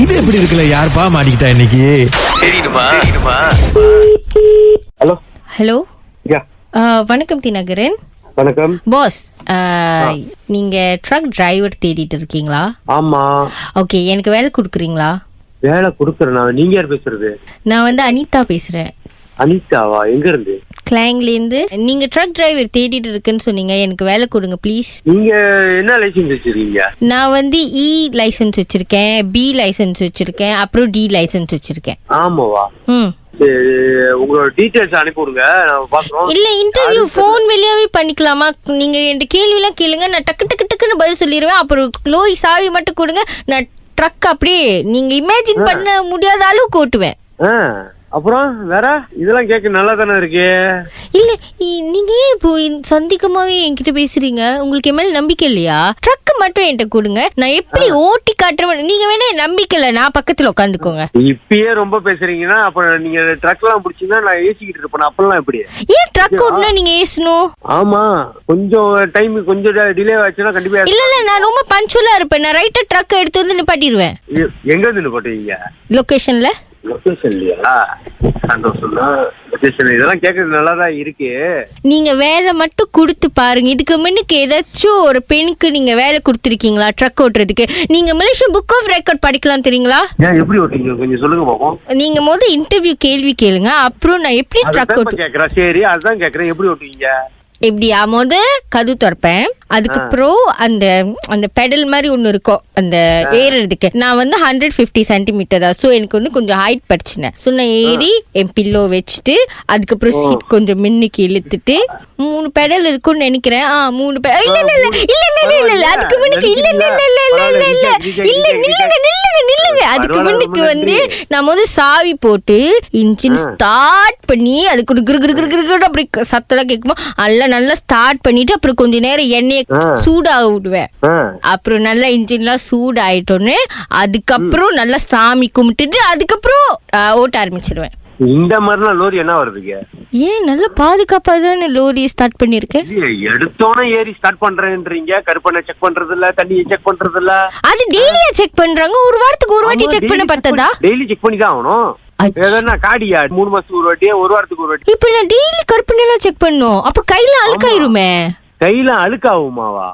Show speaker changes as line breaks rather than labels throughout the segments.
இது எப்படி இருக்குல்ல? யாருப்பா மாட்டிக்கிட்டா இன்னைக்கு?
ஹலோ?
ஹலோ?
யா.
வணக்கம் தினகரன்.
வணக்கம்.
பாஸ் நீங்க ட்ரக் டிரைவர் தேடிட்டு இருக்கீங்களா?
ஆமா.
ஓகே எனக்கு வேலை கொடுக்குறீங்களா?
வேலை கொடுக்குறேன். நான் நீங்க யார் பேசுறது?
நான் வந்து அனிதா பேசுறேன்.
அனிதாவா? எங்க இருந்து?
கிளாங்லேருந்து நீங்க ட்ரக் டிரைவர் தேடிட்டு இருக்குன்னு சொன்னீங்க. எனக்கு வேலை கொடுங்க ப்ளீஸ்
நீங்க என்ன லைசன்ஸ் வச்சிருக்கீங்க?
நான் வந்து இ லைசென்ஸ் வச்சிருக்கேன் பி லைசென்ஸ் வச்சிருக்கேன் அப்புறம் டி லைசென்ஸ் வச்சிருக்கேன்.
ஆமாவா?
ம்.
சரி உங்களோட டீடைல்ஸ் அனுப்பி விடுங்க. நான் பாக்குறோம்
இல்ல இன்டர்வியூ ஃபோன் வழியாவே பண்ணிக்கலாமா? நீங்க என் கேள்வி எல்லாம் கேளுங்க. நான் டக்கு டக்கு டக்குன்னு பதில் சொல்லிடுவேன் அப்புறம் லோய் சாவி மட்டும் கொடுங்க. நான் ட்ரக் அப்படியே நீங்க இமேஜின் பண்ண முடியாத அளவுக்கு ஓட்டுவேன்.
அப்புறம் வேற? இதெல்லாம் கேட்க நல்லா தானே இருக்கு?
இல்ல நீங்க ஏன் இப்போ சந்திக்கமாவே என்கிட்ட பேசுறீங்க? உங்களுக்கு என் மேல நம்பிக்கை இல்லையா? ட்ரக் மட்டும் என்கிட்ட கொடுங்க. நான் எப்படி ஓட்டி காட்டுறேன்? நீங்க வேணா நம்பிக்கை இல்ல. நான் பக்கத்துல உட்காந்துக்கோங்க.
இப்பயே ரொம்ப பேசுறீங்கன்னா அப்ப நீங்க ட்ரக் எல்லாம் பிடிச்சீங்கன்னா நான் ஏசிக்கிட்டு இருப்பேன். அப்பெல்லாம் எப்படி?
ஏன் ட்ரக் ஓட்டுனா நீங்க ஏசணும்?
ஆமா. கொஞ்சம் டைம் கொஞ்சம் டிலே ஆச்சுன்னா கண்டிப்பா
இல்ல இல்ல நான் ரொம்ப பஞ்சுவலா இருப்பேன். நான் ரைட்டா ட்ரக் எடுத்து வந்து நிப்பாட்டிடுவேன்.
எங்க இருந்து போட்டீங்க
லொகேஷன்ல
லொகேஷன் இல்லையா சந்தோஷம் தான் லொகேஷன் இதெல்லாம் கேட்கறது நல்லா தான் இருக்கு.
நீங்க வேலை மட்டும் கொடுத்து பாருங்க. இதுக்கு முன்னுக்கு ஏதாச்சும் ஒரு பெண்ணுக்கு நீங்க வேலை கொடுத்துருக்கீங்களா? ட்ரக் ஓட்டுறதுக்கு. நீங்க மலேசியன் புக் ஆஃப் ரெக்கார்ட் படிக்கலாம் தெரியுங்களா?
ஏன் எப்படி ஓட்டீங்க கொஞ்சம் சொல்லுங்க பாப்போம்.
நீங்க முதல் இன்டர்வியூ கேள்வி கேளுங்க. அப்புறம் நான் எப்படி ட்ரக்
அதான்
ஓட்டு
கேக்குறேன் சரி அதுதான் கேக்குறேன் எப்படி ஓட்டுவீங்க
எப்படியா? முத கது திறப்பேன். அதுக்கப்புறம் அந்த அந்த பெடல் மாதிரி ஒன்று இருக்கும் அந்த ஏறுறதுக்கு நான் வந்து ஹண்ட்ரட் ஃபிஃப்டி சென்டிமீட்டர் தான். ஸோ எனக்கு வந்து கொஞ்சம் ஹைட் படிச்சினேன். ஸோ நான் ஏறி என் பில்லோ வச்சுட்டு அதுக்கப்புறம் சீட் கொஞ்சம் மின்னுக்கு இழுத்துட்டு மூணு பெடல் இருக்கும்னு நினைக்கிறேன். ஆ மூணு பெடல் இல்லை இல்ல இல்ல இல்ல இல்ல இல்ல அதுக்கு முன்னுக்கு இல்ல இல்லை இல்ல. இல்ல இல்ல இல்ல இல்ல. நில்லுங்க நில்லுங்க நில்லுங்க. அதுக்கு முன்னுக்கு வந்து நம்ம வந்து சாவி போட்டு இன்ஜின் ஸ்டார்ட் பண்ணி அதுக்கு குடு குரு குரு குரு குரு அப்படி சத்தெல்லாம் கேட்குமா எல்லாம் நல்லா ஸ்டார்ட் பண்ணிட்டு அப்புறம் கொஞ்ச நேரம் எண்ணெய்
ஆ.
சூடாக விடுவேன் அப்புறம் நல்லா இன்ஜின்லாம் சூடாயிட்டோன்னு அதுக்கப்புறம் நல்லா சாமி கும்பிட்டுட்டு அதுக்கப்புறம் ஓட்ட ஆரம்பிச்சிருவேன்.
இந்த மாதிரிலாம் லோரி என்ன வருதுங்க
ஏன் நல்ல பாதுகாப்பா தானே லோரி ஸ்டார்ட் பண்ணிருக்கேன்
இது எடுத்தோன்னே ஏறி ஸ்டார்ட் பண்றேன்றீங்க. கருப்பண்ணை செக் பண்றது இல்ல தண்ணியை செக் பண்றது இல்ல
அது டெய்லியா செக் பண்றாங்க. ஒரு வாரத்துக்கு ஒரு வாட்டி செக் பண்ண பார்த்ததா
டெய்லி செக் பண்ணி தான் ஆகணும். எதனா காடியா மூணு மாசத்துக்கு ஒரு வாட்டி ஒரு வாரத்துக்கு ஒரு வாட்டி?
இப்ப நான் டெய்லி கருப்பண்ணெல்லாம் செக் பண்ணும். அப்ப கையில அழுக்காயிருமே.
கையில அழுக்காகுமாவா.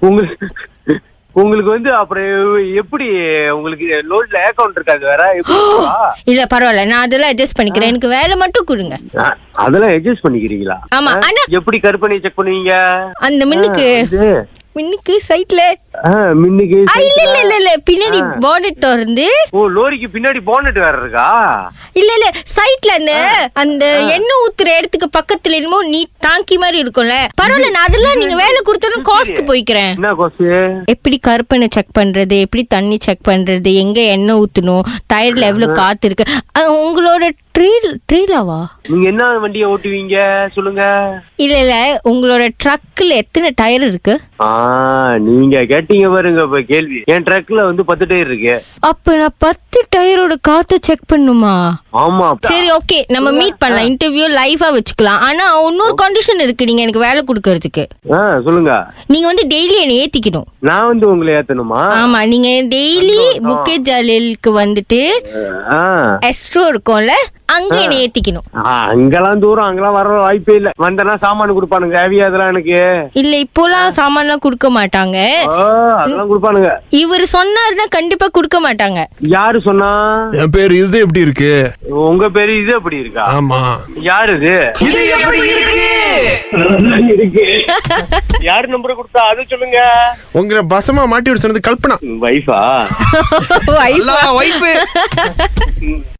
உங்களுக்கு உங்களுக்கு வந்து அப்புறம் எப்படி உங்களுக்கு லோட்ல அக்கவுண்ட் இருக்காது வேற?
இல்ல பரவாயில்ல. நான் அதெல்லாம் அட்ஜஸ்ட் பண்ணிக்கிறேன். எனக்கு வேலை மட்டும் கொடுங்க.
அதெல்லாம் அட்ஜஸ்ட் பண்ணிக்கிறீங்களா?
ஆமா? ஆனா-
எப்படி கருப்பணி செக் பண்ணுவீங்க?
அந்த மின்னுக்கு. மின்னுக்கு சைட்ல
மின்னுக்கு
இல்ல இல்ல இல்ல பின்னாடி பானட் திறந்து.
ஓ லோரிக்கு பின்னாடி போனட் வேற இருக்கா?
இல்ல இல்ல சைட்ல அந்த அந்த எண்ணெய் ஊத்துற இடத்துக்கு பக்கத்துல என்னமோ நீ டாங்கி மாதிரி இருக்கும்ல. பரவாயில்ல நான் அதெல்லாம் நீங்க வேலை கொடுத்தாலும் காஸ்ட்க்கு போய்க்கிறேன். எப்படி கருப்பனை செக் பண்றது? எப்படி தண்ணி செக் பண்றது? எங்க எண்ணெய் ஊத்தணும்? டயர்ல எவ்வளவு காத்து இருக்கு? உங்களோட ட்ரீலாவா
நீங்க என்ன வண்டியை ஓட்டுவீங்க? சொல்லுங்க.
இல்ல இல்ல. உங்களோட ட்ரக்ல எத்தனை டயர் இருக்கு?
ஆ நீங்க கேட்டீங்க பாருங்க இப்ப கேள்வி. என் ட்ரக்ல வந்து பத்து டயர் இருக்கு.
அப்ப நான் பத்து டயரோட காத்து செக் பண்ணுமா?
ஆமா.
சரி ஓகே நம்ம மீட் பண்ணலாம். இன்டர்வியூ லைவா வச்சுக்கலாம். ஆனா இன்னொரு கண்டிஷன் இருக்கு. நீங்க எனக்கு வேலை கொடுக்கறதுக்கு.
சொல்லுங்க.
நீங்க வந்து டெய்லி என்னை ஏத்திக்கணும்.
நான் வந்து உங்களை ஏத்தணுமா?
ஆமா நீங்க டெய்லி புக்கே ஜாலிலுக்கு வந்துட்டு எஸ்ட்ரோ இருக்கும்ல? அங்க என்னை ஏத்திக்கணும்.
அங்கெல்லாம் தூரம் அங்கெல்லாம் வர வாய்ப்பே இல்ல. வந்தனா சாமான் கொடுப்பானுங்க. ஹேவியா அதெல்லாம் எனக்கு.
இல்ல இப்போலாம் சாமான்லாம் கொடுக்க மாட்டாங்க.
ஓ, அதெல்லாம் கொடுப்பானுங்க.
இவர் சொன்னாருன்னா கண்டிப்பா கொடுக்க மாட்டாங்க.
யாரு சொன்னா?
என் பேர் இது எப்படி இருக்கு?
உங்க பேரு இது எப்படி இருக்கா?
ஆமா.
யாரு இது?
இது எப்படி இருக்கு?
இருக்கு. யாரு நம்பர் கொடுத்தா அது சொல்லுங்க.
உங்களை பசமா மாட்டி விட சொன்னது கல்பனா.
வைஃபா
Wife.
வைப்பு